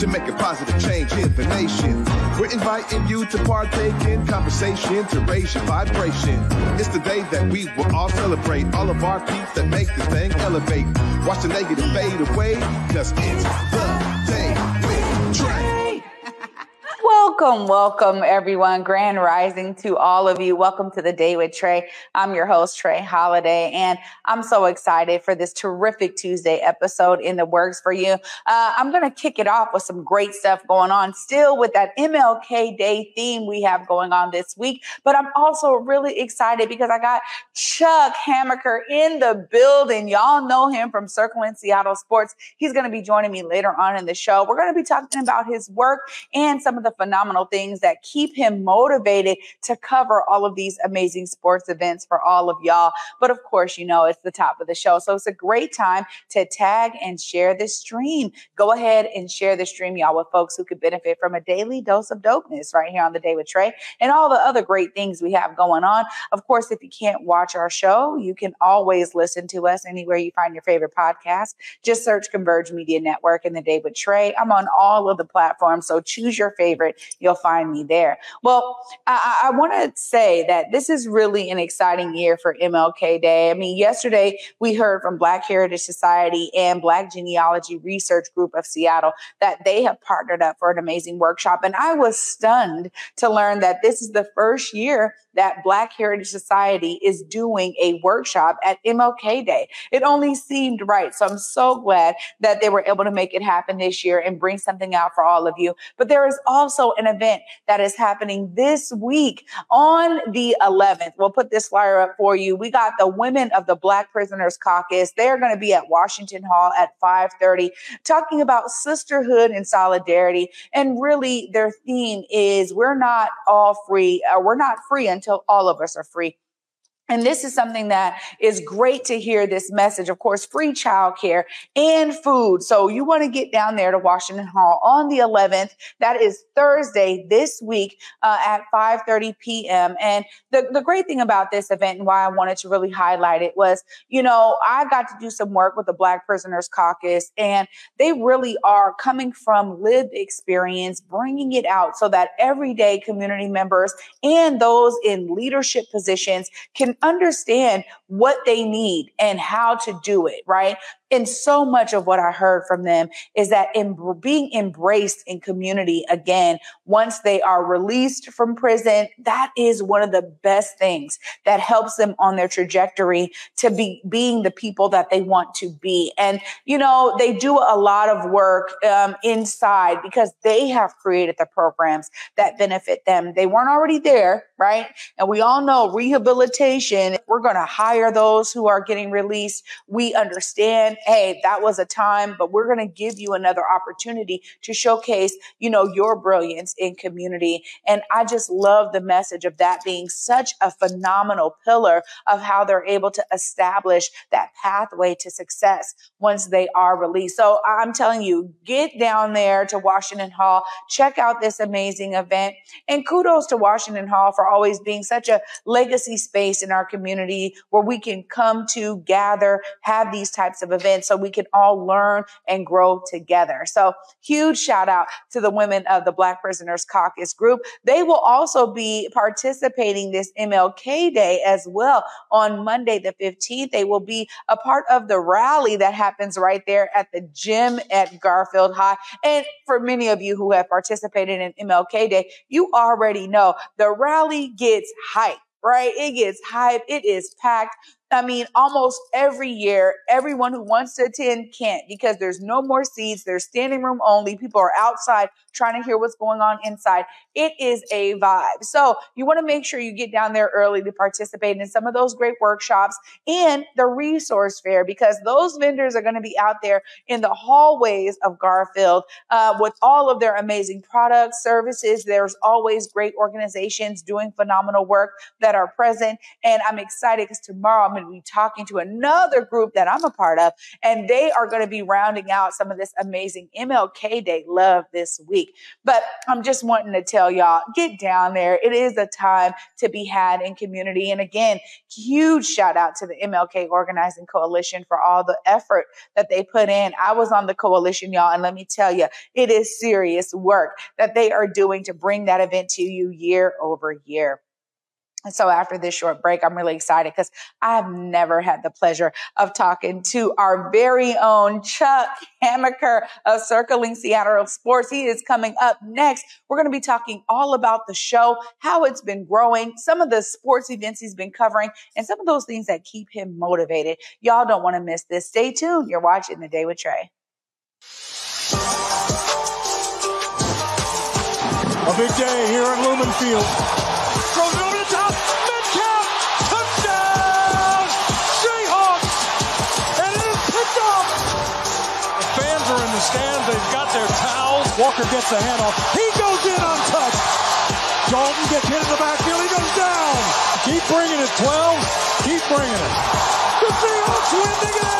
to make a positive change in the nation. We're inviting you to partake in conversation to raise your vibration. It's the day that we will all celebrate all of our peeps that make this thing elevate. Watch the negative fade away, cause it's the day with Trae. Welcome, welcome, everyone. Grand rising to all of you. Welcome to the day with Trae. I'm your host, Trae Holiday, and I'm so excited for this terrific Tuesday episode in the works for you. Uh, I'm going to kick it off with some great stuff going on, still with that MLK Day theme we have going on this week. But I'm also really excited because I got Chuck Hamaker in the building. Y'all know him from Circling Seattle Sports. He's going to be joining me later on in the show. We're going to be talking about his work and some of the phenomenal things that keep him motivated to cover all of these amazing sports events for all of y'all. But of course, you know, it's the top of the show. So it's a great time to tag and share this stream. Go ahead and share the stream, y'all, with folks who could benefit from a daily dose of dopeness right here on the day with Trae and all the other great things we have going on. Of course, if you can't watch our show, you can always listen to us anywhere you find your favorite podcast. Just search Converge Media Network and the day with Trae. I'm on all of the platforms, so choose your favorite, you'll find me there. Well, I, I want to say that this is really an exciting year for MLK Day. I mean, yesterday we heard from Black Heritage Society and Black Genealogy Research Group of Seattle that they have partnered up for an amazing workshop. And I was stunned to learn that this is the first year that Black Heritage Society is doing a workshop at MLK Day. It only seemed right. So I'm so glad that they were able to make it happen this year and bring something out for all of you. But there is also an event that is happening this week on the 11th. We'll put this flyer up for you. We got the Women of the Black Prisoners Caucus. They're going to be at Washington Hall at 5:30 talking about sisterhood and solidarity. And really their theme is we're not all free, or we're not free until all of us are free. And this is something that is great to hear this message. Of course, free childcare and food. So you want to get down there to Washington Hall on the 11th. That is Thursday this week uh, at 5:30 p.m. And the, the great thing about this event and why I wanted to really highlight it was, you know, I got to do some work with the Black Prisoners Caucus, and they really are coming from lived experience, bringing it out so that everyday community members and those in leadership positions can understand what they need and how to do it, right? And so much of what I heard from them is that in being embraced in community again, once they are released from prison, that is one of the best things that helps them on their trajectory to be being the people that they want to be. And, you know, they do a lot of work um, inside because they have created the programs that benefit them. They weren't already there, right? And we all know rehabilitation, we're going to hire those who are getting released. We understand hey, that was a time, but we're going to give you another opportunity to showcase, you know, your brilliance in community. And I just love the message of that being such a phenomenal pillar of how they're able to establish that pathway to success once they are released. So I'm telling you, get down there to Washington Hall, check out this amazing event. And kudos to Washington Hall for always being such a legacy space in our community where we can come to gather, have these types of events so we can all learn and grow together. So huge shout out to the women of the Black Prisoners Caucus group. They will also be participating this MLK Day as well on Monday, the 15th. They will be a part of the rally that happens right there at the gym at Garfield High. And for many of you who have participated in MLK Day, you already know the rally gets hype right? It gets hype. It is packed. I mean, almost every year, everyone who wants to attend can't because there's no more seats. There's standing room only. People are outside trying to hear what's going on inside. It is a vibe. So you want to make sure you get down there early to participate in some of those great workshops and the resource fair because those vendors are going to be out there in the hallways of Garfield uh, with all of their amazing products, services. There's always great organizations doing phenomenal work that are present. And I'm excited because tomorrow I'm going to be talking to another group that I'm a part of, and they are going to be rounding out some of this amazing MLK Day love this week. But I'm just wanting to tell y'all get down there. It is a time to be had in community. And again, huge shout out to the MLK Organizing Coalition for all the effort that they put in. I was on the coalition, y'all, and let me tell you, it is serious work that they are doing to bring that event to you year over year. And so after this short break, I'm really excited because I've never had the pleasure of talking to our very own Chuck Hamaker of Circling Seattle Sports. He is coming up next. We're going to be talking all about the show, how it's been growing, some of the sports events he's been covering, and some of those things that keep him motivated. Y'all don't want to miss this. Stay tuned. You're watching The Day with Trae. A big day here at Lumen Field. Stands. They've got their towels. Walker gets the handoff. He goes in untouched. Dalton gets hit in the backfield. He goes down. Keep bringing it, 12. Keep bringing it. The Seahawks win the game.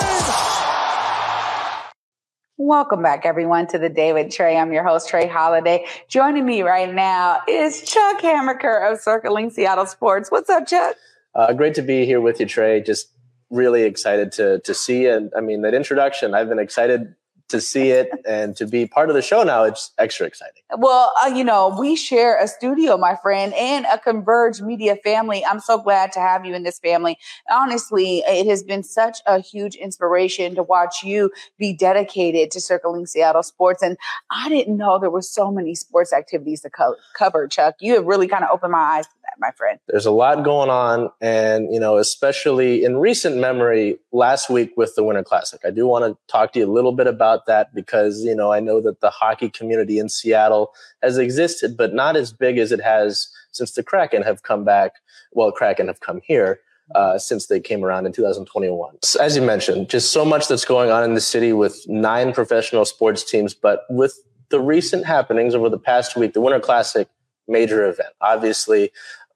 Welcome back, everyone, to the David Trae. I'm your host, Trae Holiday. Joining me right now is Chuck Hamaker of Circling Seattle Sports. What's up, Chuck? Uh, great to be here with you, Trae. Just really excited to to see and I mean that introduction. I've been excited to see it and to be part of the show now, it's extra exciting. Well, uh, you know, we share a studio, my friend, and a Converge Media family. I'm so glad to have you in this family. Honestly, it has been such a huge inspiration to watch you be dedicated to circling Seattle sports. And I didn't know there were so many sports activities to co- cover, Chuck. You have really kind of opened my eyes my friend? There's a lot going on. And, you know, especially in recent memory, last week with the Winter Classic, I do want to talk to you a little bit about that because, you know, I know that the hockey community in Seattle has existed, but not as big as it has since the Kraken have come back. Well, Kraken have come here. Uh, since they came around in 2021. So as you mentioned, just so much that's going on in the city with nine professional sports teams, but with the recent happenings over the past week, the Winter Classic, major event. Obviously,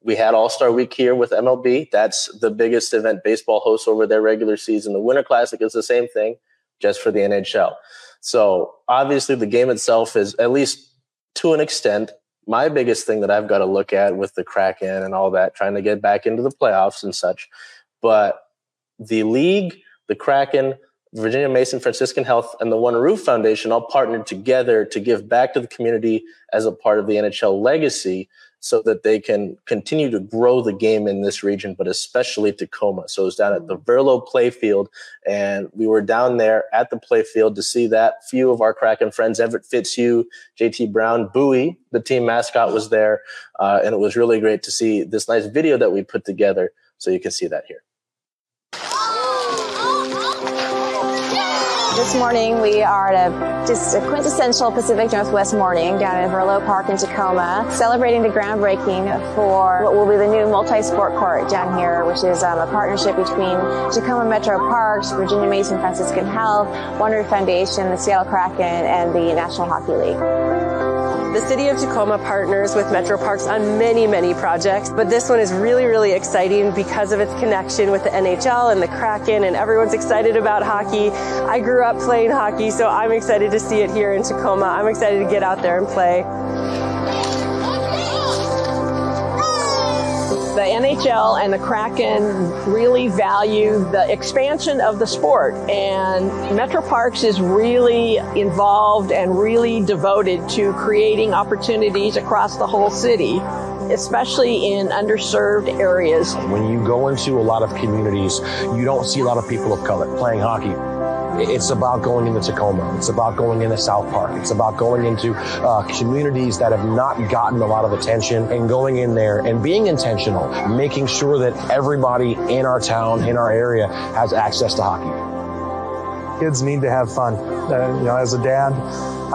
we had All Star Week here with MLB. That's the biggest event baseball hosts over their regular season. The Winter Classic is the same thing, just for the NHL. So obviously, the game itself is at least to an extent my biggest thing that I've got to look at with the Kraken and all that, trying to get back into the playoffs and such. But the league, the Kraken, Virginia Mason Franciscan Health, and the One Roof Foundation all partnered together to give back to the community as a part of the NHL legacy so that they can continue to grow the game in this region, but especially Tacoma. So it was down at the Verlo Playfield, and we were down there at the playfield to see that. Few of our Kraken friends, Everett Fitzhugh, JT Brown, Buoy, the team mascot was there, uh, and it was really great to see this nice video that we put together. So you can see that here. This morning we are at a just a quintessential Pacific Northwest morning down at Verlo Park in Tacoma, celebrating the groundbreaking for what will be the new multi-sport court down here, which is um, a partnership between Tacoma Metro Parks, Virginia Mason Franciscan Health, One Roof Foundation, the Seattle Kraken, and the National Hockey League. The city of Tacoma partners with Metro Parks on many, many projects, but this one is really, really exciting because of its connection with the NHL and the Kraken, and everyone's excited about hockey. I grew up playing hockey, so I'm excited to see it here in Tacoma. I'm excited to get out there and play. The NHL and the Kraken really value the expansion of the sport, and Metro Parks is really involved and really devoted to creating opportunities across the whole city especially in underserved areas. When you go into a lot of communities, you don't see a lot of people of color playing hockey it's about going into Tacoma. It's about going into South Park. It's about going into uh, communities that have not gotten a lot of attention and going in there and being intentional, making sure that everybody in our town, in our area, has access to hockey. Kids need to have fun. Uh, you know, as a dad,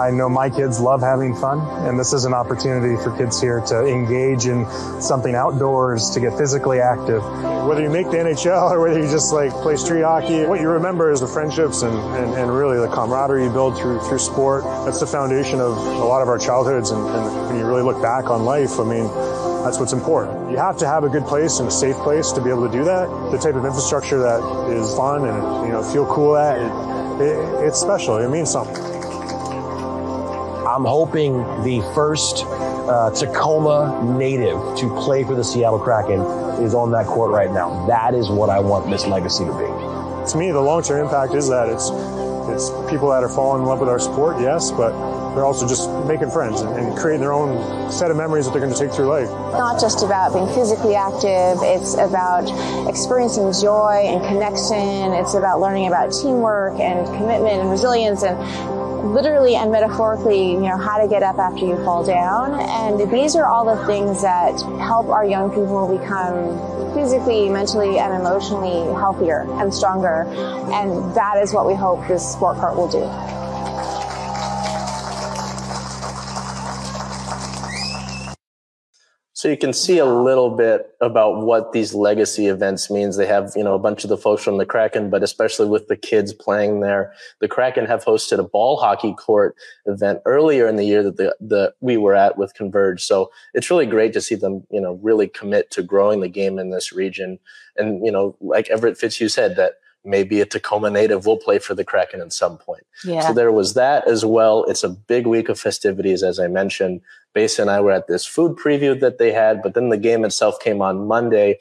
I know my kids love having fun, and this is an opportunity for kids here to engage in something outdoors, to get physically active. Whether you make the NHL or whether you just like play street hockey, what you remember is the friendships and, and, and really the camaraderie you build through through sport. That's the foundation of a lot of our childhoods, and, and when you really look back on life, I mean, That's what's important. You have to have a good place and a safe place to be able to do that. The type of infrastructure that is fun and you know feel cool at it, it, it's special. It means something. I'm hoping the first uh, Tacoma native to play for the Seattle Kraken is on that court right now. That is what I want this legacy to be. To me, the long-term impact is that it's it's people that are falling in love with our sport, yes, but they're also just making friends and, and creating their own set of memories that they're going to take through life. Not just about being physically active, it's about experiencing joy and connection. It's about learning about teamwork and commitment and resilience and literally and metaphorically, you know, how to get up after you fall down. And these are all the things that help our young people become physically, mentally, and emotionally healthier and stronger. And that is what we hope this sport cart will do. So you can see a little bit about what these legacy events means. They have, you know, a bunch of the folks from the Kraken, but especially with the kids playing there. The Kraken have hosted a ball hockey court event earlier in the year that the, the we were at with Converge. So it's really great to see them, you know, really commit to growing the game in this region. And, you know, like Everett Fitzhugh said, that maybe a Tacoma native will play for the Kraken at some point. Yeah. So there was that as well. It's a big week of festivities, as I mentioned. Base and I were at this food preview that they had, but then the game itself came on Monday.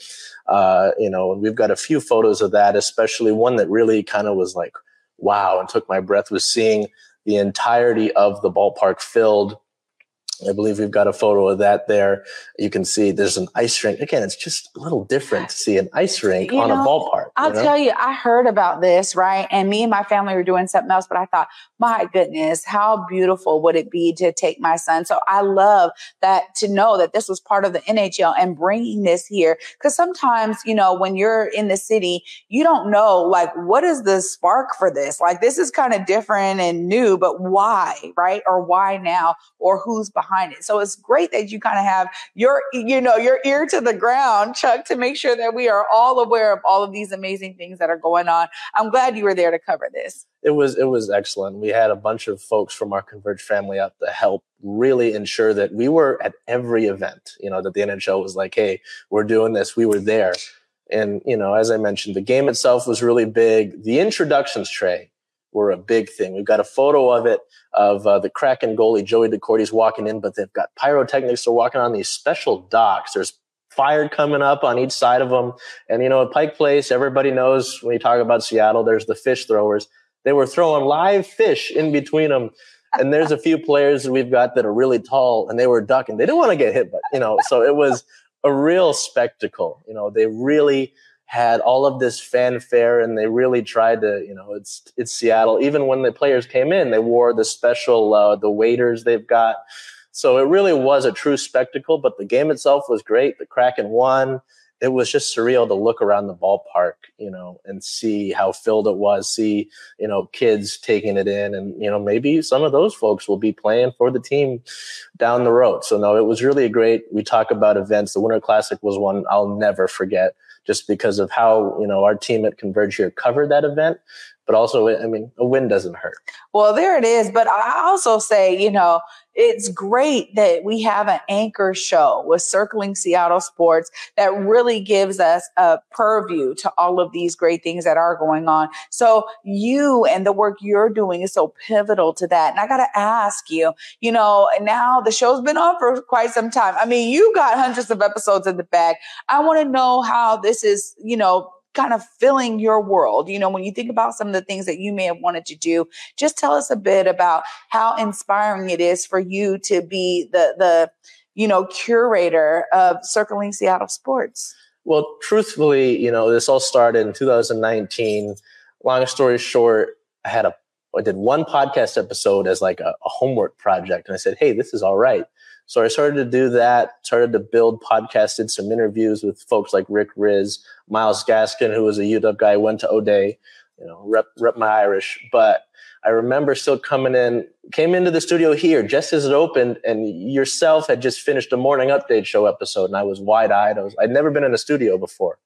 Uh, you know, and we've got a few photos of that, especially one that really kind of was like, wow, and took my breath was seeing the entirety of the ballpark filled I believe we've got a photo of that there. You can see there's an ice rink. Again, it's just a little different to see an ice rink You on know, a ballpark. I'll you know? tell you, I heard about this, right? And me and my family were doing something else, but I thought, my goodness, how beautiful would it be to take my son? So I love that to know that this was part of the NHL and bringing this here. Cause sometimes, you know, when you're in the city, you don't know, like, what is the spark for this? Like, this is kind of different and new, but why, right? Or why now? Or who's behind it? So it's great that you kind of have your, you know, your ear to the ground, Chuck, to make sure that we are all aware of all of these amazing things that are going on. I'm glad you were there to cover this. it was it was excellent. We had a bunch of folks from our Converge family up to help really ensure that we were at every event. You know that the NHL was like, "Hey, we're doing this." We were there, and you know, as I mentioned, the game itself was really big. The introductions Trae were a big thing. We've got a photo of it of uh, the Kraken goalie Joey Daccord's walking in, but they've got pyrotechnics. They're walking on these special docks. There's fire coming up on each side of them. And, you know, at Pike Place, everybody knows when you talk about Seattle, there's the fish throwers. They were throwing live fish in between them. And there's a few players we've got that are really tall and they were ducking. They didn't want to get hit, but, you know, so it was a real spectacle. You know, they really had all of this fanfare and they really tried to, you know, it's, it's Seattle. Even when the players came in, they wore the special, uh, the waiters they've got. So it really was a true spectacle, but the game itself was great. The Kraken won. It was just surreal to look around the ballpark, you know, and see how filled it was, see, you know, kids taking it in. And, you know, maybe some of those folks will be playing for the team down the road. So, no, it was really a great. We talk about events. The Winter Classic was one I'll never forget just because of how, you know, our team at Converge here covered that event. But also, I mean, a win doesn't hurt. Well, there it is. But I also say, you know, it's great that we have an anchor show with Circling Seattle Sports that really gives us a purview to all of these great things that are going on. So you and the work you're doing is so pivotal to that. And I got to ask you, you know, now the show's been on for quite some time. I mean, you got hundreds of episodes in the bag. I want to know how this is, you know, kind of filling your world. You know, when you think about some of the things that you may have wanted to do, just tell us a bit about how inspiring it is for you to be the the you know curator of circling Seattle sports. Well, truthfully, you know, this all started in 2019. Long story short, I had a I did one podcast episode as like a, a homework project, and I said, "Hey, this is all right." So I started to do that, started to build, podcasts, did some interviews with folks like Rick Rizzs, Myles Gaskin, who was a UW guy, went to O'Dea, you know, rep, rep my Irish. But I remember still coming in, came into the studio here just as it opened, and yourself had just finished a morning update show episode, and I was wide eyed. I was I'd never been in a studio before.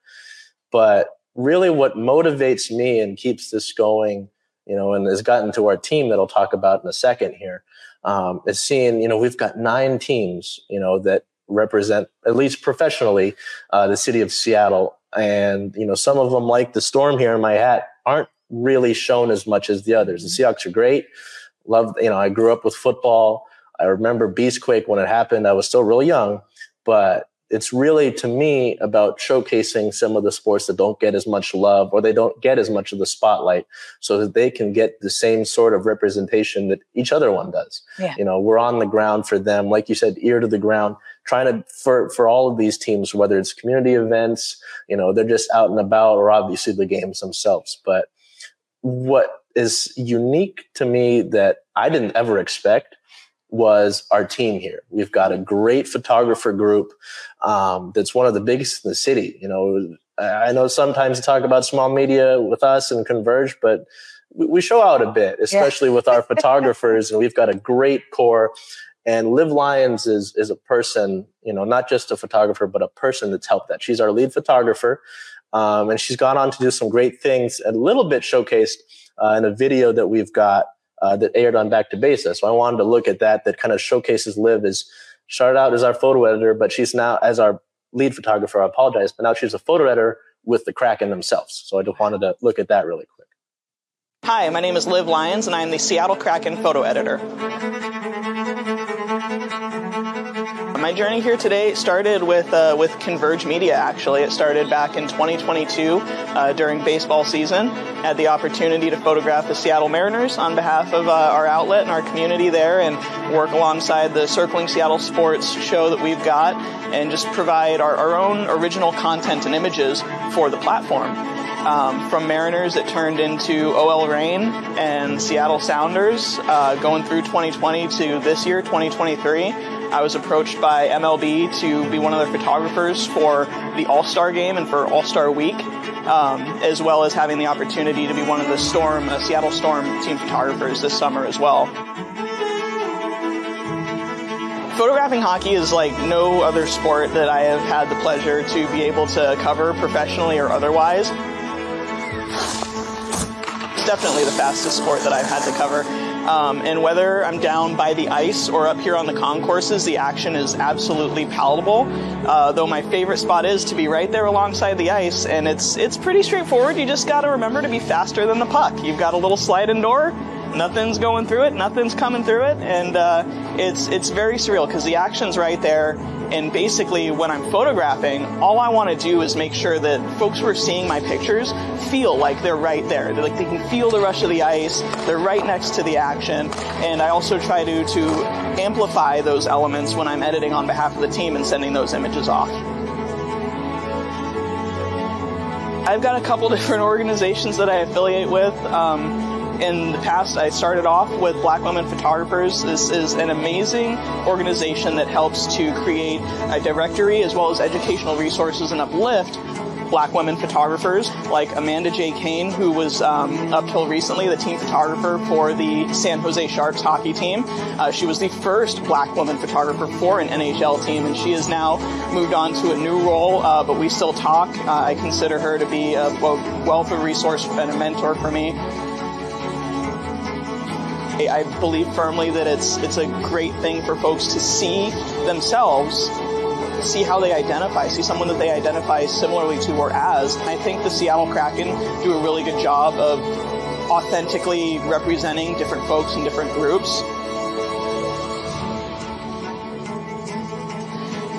But really what motivates me and keeps this going, you know, and has gotten to our team that I'll talk about in a second here, um, is seeing, you know, we've got nine teams, you know, that represent, at least professionally, uh, the city of Seattle. And, you know, some of them, like the storm here in my hat, aren't really shown as much as the others. The Seahawks are great. Love, you know, I grew up with football. I remember Beastquake when it happened. I was still really young, but it's really to me about showcasing some of the sports that don't get as much love or they don't get as much of the spotlight so that they can get the same sort of representation that each other one does. Yeah. you know we're on the ground for them. Like you said ear to the ground trying to for for all of these teams whether it's community events you know they're just out and about or obviously the games themselves. But what is unique to me that i didn't ever expect was our team here. We've got a great photographer group um, that's one of the biggest in the city. You know, I know sometimes you talk about small media with us and Converge, but we, show out a bit, especially with our photographers, and we've got a great core. And Liv Lyons is is a person, you know, not just a photographer, but a person that's helped that. She's our lead photographer, um, and she's gone on to do some great things. A little bit showcased uh, in a video that we've got uh, that aired on Back to Basics. So I wanted to look at that. That kind of showcases Liv as started out as our photo editor, but she's now as our lead photographer. I apologize, but now she's a photo editor with the Kraken themselves. So I just wanted to look at that really quick. Hi, my name is Liv Lyons, and I am the Seattle Kraken photo editor. My journey here today started with uh, with Converge Media. Actually, it started back in 2022 uh, during baseball season. I had the opportunity to photograph the Seattle Mariners on behalf of uh, our outlet and our community there, and work alongside the Circling Seattle Sports show that we've got, and just provide our, our own original content and images for the platform. Um, from Mariners, it turned into OL Reign and Seattle Sounders uh, going through 2020 to this year, 2023. I was approached by MLB to be one of their photographers for the All Star game and for All Star Week, um, as well as having the opportunity to be one of the Storm, uh, Seattle Storm team photographers this summer as well. Photographing hockey is like no other sport that I have had the pleasure to be able to cover professionally or otherwise. It's definitely the fastest sport that I've had to cover. Um, and whether I'm down by the ice or up here on the concourses, the action is absolutely palatable. Uh, though my favorite spot is to be right there alongside the ice, and it's it's pretty straightforward. You just got to remember to be faster than the puck. You've got a little sliding door, nothing's going through it, nothing's coming through it, and uh, it's it's very surreal because the action's right there. And basically, when I'm photographing, all I want to do is make sure that folks who are seeing my pictures feel like they're right there. They're like they can feel the rush of the ice. They're right next to the action. And I also try to to amplify those elements when I'm editing on behalf of the team and sending those images off. I've got a couple different organizations that I affiliate with. Um, in the past, I started off with Black Women Photographers. This is an amazing organization that helps to create a directory as well as educational resources and uplift black women photographers like Amanda J. Cain, who was um, up till recently the team photographer for the San Jose Sharks hockey team. Uh, she was the first black woman photographer for an NHL team, and she has now moved on to a new role, uh, but we still talk. Uh, I consider her to be a wealth of resource and a mentor for me. I believe firmly that it's it's a great thing for folks to see themselves, see how they identify, see someone that they identify similarly to or as. I think the Seattle Kraken do a really good job of authentically representing different folks and different groups.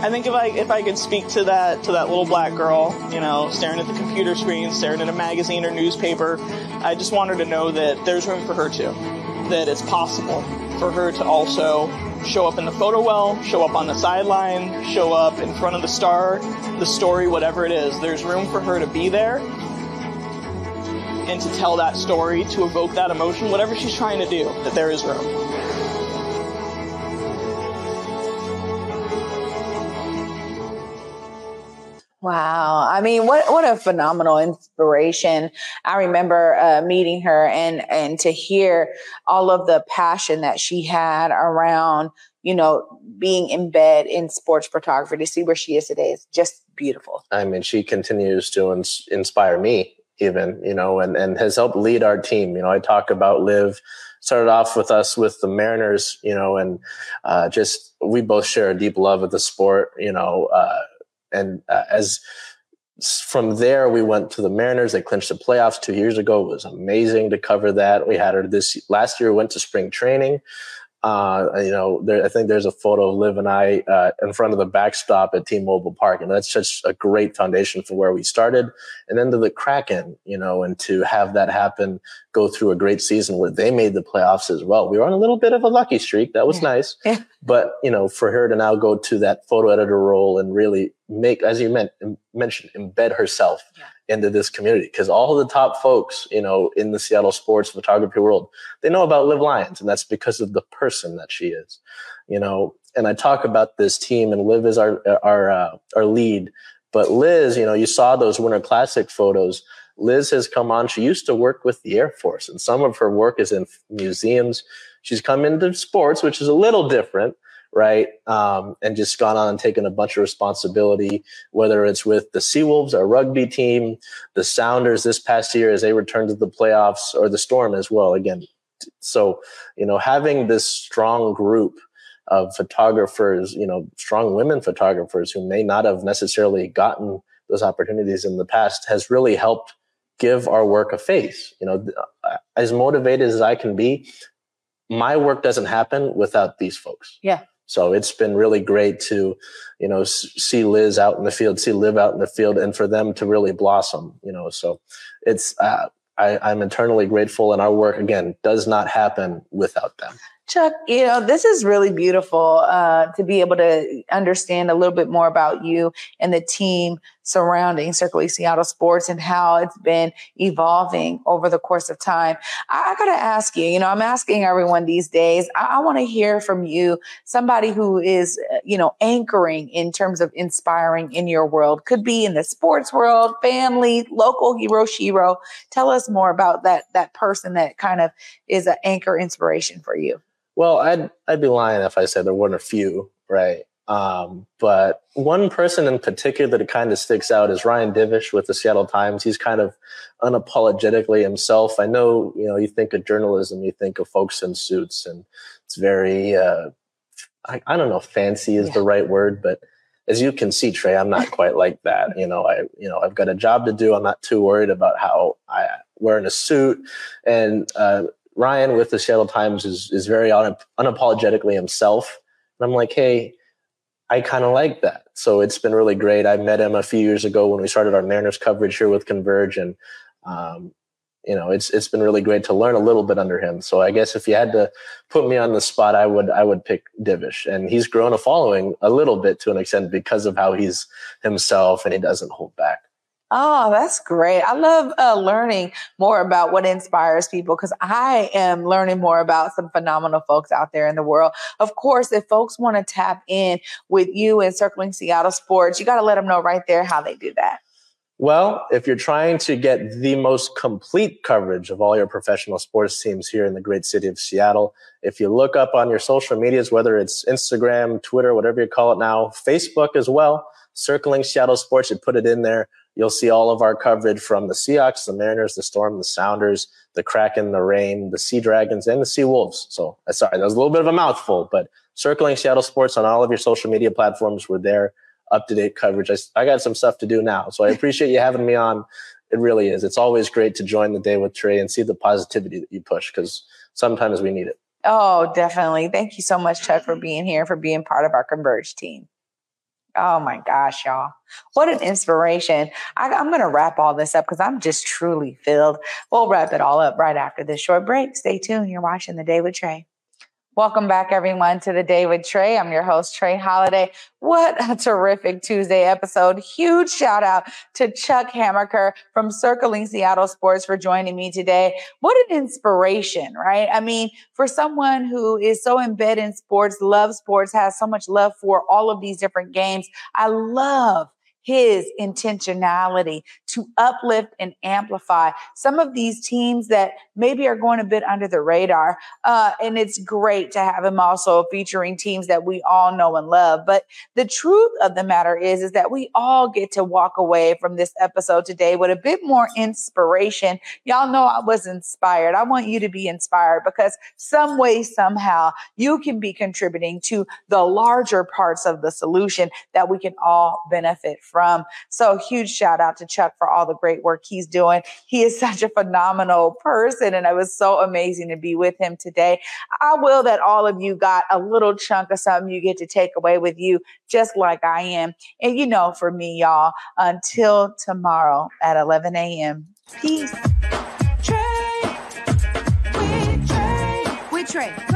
I think if I if I could speak to that to that little black girl, you know, staring at the computer screen, staring at a magazine or newspaper, I just want her to know that there's room for her too that it's possible for her to also show up in the photo well, show up on the sideline, show up in front of the star, the story, whatever it is. There's room for her to be there and to tell that story, to evoke that emotion, whatever she's trying to do, that there is room. Wow. I mean, what what a phenomenal inspiration. I remember uh, meeting her and and to hear all of the passion that she had around, you know, being in bed in sports photography to see where she is today is just beautiful. I mean, she continues to ins- inspire me even, you know, and, and has helped lead our team. You know, I talk about Liv started off with us with the Mariners, you know, and uh, just we both share a deep love of the sport, you know, uh, and uh, as from there we went to the Mariners. They clinched the playoffs two years ago. It was amazing to cover that. We had her this last year. We Went to spring training. Uh, you know, there, I think there's a photo of Liv and I uh, in front of the backstop at T-Mobile Park, and that's such a great foundation for where we started. And then to the Kraken, you know, and to have that happen, go through a great season where they made the playoffs as well. We were on a little bit of a lucky streak. That was yeah. nice. Yeah. But you know, for her to now go to that photo editor role and really make, as you meant, mentioned, embed herself yeah into this community because all the top folks, you know, in the Seattle sports photography world, they know about Liv Lyons, and that's because of the person that she is, you know. And I talk about this team, and Liv is our our uh, our lead, but Liz, you know, you saw those Winter Classic photos. Liz has come on. She used to work with the Air Force, and some of her work is in museums. She's come into sports, which is a little different, right? Um, and just gone on and taken a bunch of responsibility, whether it's with the Seawolves, our rugby team, the Sounders this past year as they returned to the playoffs, or the Storm as well. Again, so you know, having this strong group of photographers, you know, strong women photographers who may not have necessarily gotten those opportunities in the past has really helped give our work a face. You know, as motivated as I can be, my work doesn't happen without these folks. Yeah. So it's been really great to, you know, see Liz out in the field, see Liv out in the field, and for them to really blossom. You know, so it's uh, I, I'm eternally grateful, and our work again does not happen without them. Chuck, you know, this is really beautiful uh, to be able to understand a little bit more about you and the team surrounding Circling Seattle Sports and how it's been evolving over the course of time. I, I got to ask you, you know, I'm asking everyone these days, I, I want to hear from you, somebody who is, uh, you know, anchoring in terms of inspiring in your world, could be in the sports world, family, local hero, shiro. Tell us more about that, that person that kind of is an anchor inspiration for you. Well, I'd I'd be lying if I said there weren't a few, right? Um, but one person in particular that kind of sticks out is Ryan Divish with the Seattle Times. He's kind of unapologetically himself. I know, you know, you think of journalism, you think of folks in suits, and it's very, uh, I, I don't know, fancy is yeah. the right word, but as you can see, Trae, I'm not quite like that. You know, I, you know, I've got a job to do. I'm not too worried about how I wearing a suit and, uh, Ryan with the Seattle Times is is very un- unapologetically himself, and I'm like, hey, I kind of like that. So it's been really great. I met him a few years ago when we started our Mariners coverage here with Converge, and um, you know, it's it's been really great to learn a little bit under him. So I guess if you had to put me on the spot, I would I would pick Divish, and he's grown a following a little bit to an extent because of how he's himself and he doesn't hold back. Oh, that's great. I love uh, learning more about what inspires people because I am learning more about some phenomenal folks out there in the world. Of course, if folks want to tap in with you and Circling Seattle Sports, you got to let them know right there how they do that. Well, if you're trying to get the most complete coverage of all your professional sports teams here in the great city of Seattle, if you look up on your social medias, whether it's Instagram, Twitter, whatever you call it now, Facebook as well, Circling Seattle Sports, you put it in there You'll see all of our coverage from the Seahawks, the Mariners, the Storm, the Sounders, the Kraken, the Reign, the Sea Dragons, and the Sea Wolves. So, uh, sorry, that was a little bit of a mouthful, but circling Seattle sports on all of your social media platforms. We're there, up to date coverage. I, I got some stuff to do now, so I appreciate you having me on. It really is. It's always great to join the day with Trae and see the positivity that you push because sometimes we need it. Oh, definitely. Thank you so much, Chuck, for being here, for being part of our Converge team. Oh my gosh, y'all. What an inspiration. I, am going to wrap all this up because I'm just truly filled. We'll wrap it all up right after this short break. Stay tuned. You're watching The Day with Trae. Welcome back, everyone, to the day with Trae. I'm your host, Trae Holiday. What a terrific Tuesday episode. Huge shout out to Chuck Hamaker from Circling Seattle Sports for joining me today. What an inspiration, right? I mean, for someone who is so embedded in sports, loves sports, has so much love for all of these different games, I love his intentionality to uplift and amplify some of these teams that maybe are going a bit under the radar. Uh, and it's great to have him also featuring teams that we all know and love. But the truth of the matter is, is that we all get to walk away from this episode today with a bit more inspiration. Y'all know I was inspired. I want you to be inspired because some way, somehow, you can be contributing to the larger parts of the solution that we can all benefit from. So huge shout out to Chuck for all the great work he's doing. He is such a phenomenal person and it was so amazing to be with him today. I will that all of you got a little chunk of something you get to take away with you, just like I am. And you know, for me, y'all, until tomorrow at 11 a.m. Peace. Trae, with Trae, with Trae.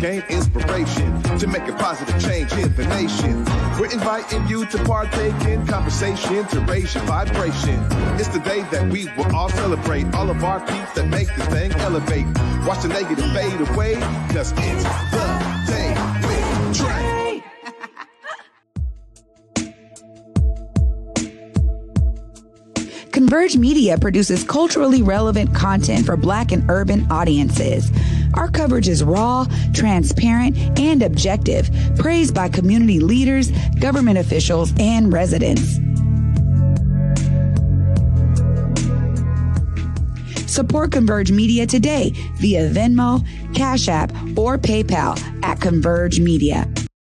Gain inspiration, to make a positive change in the nation. We're inviting you to partake in conversation to raise your vibration. It's the day that we will all celebrate all of our peeps that make this thing elevate. Watch the negative fade away, cause it's the day with Trae. Converge Media produces culturally relevant content for Black and urban audiences. Our coverage is raw, transparent, and objective, praised by community leaders, government officials, and residents. Support Converge Media today via Venmo, Cash App, or PayPal at Converge Media.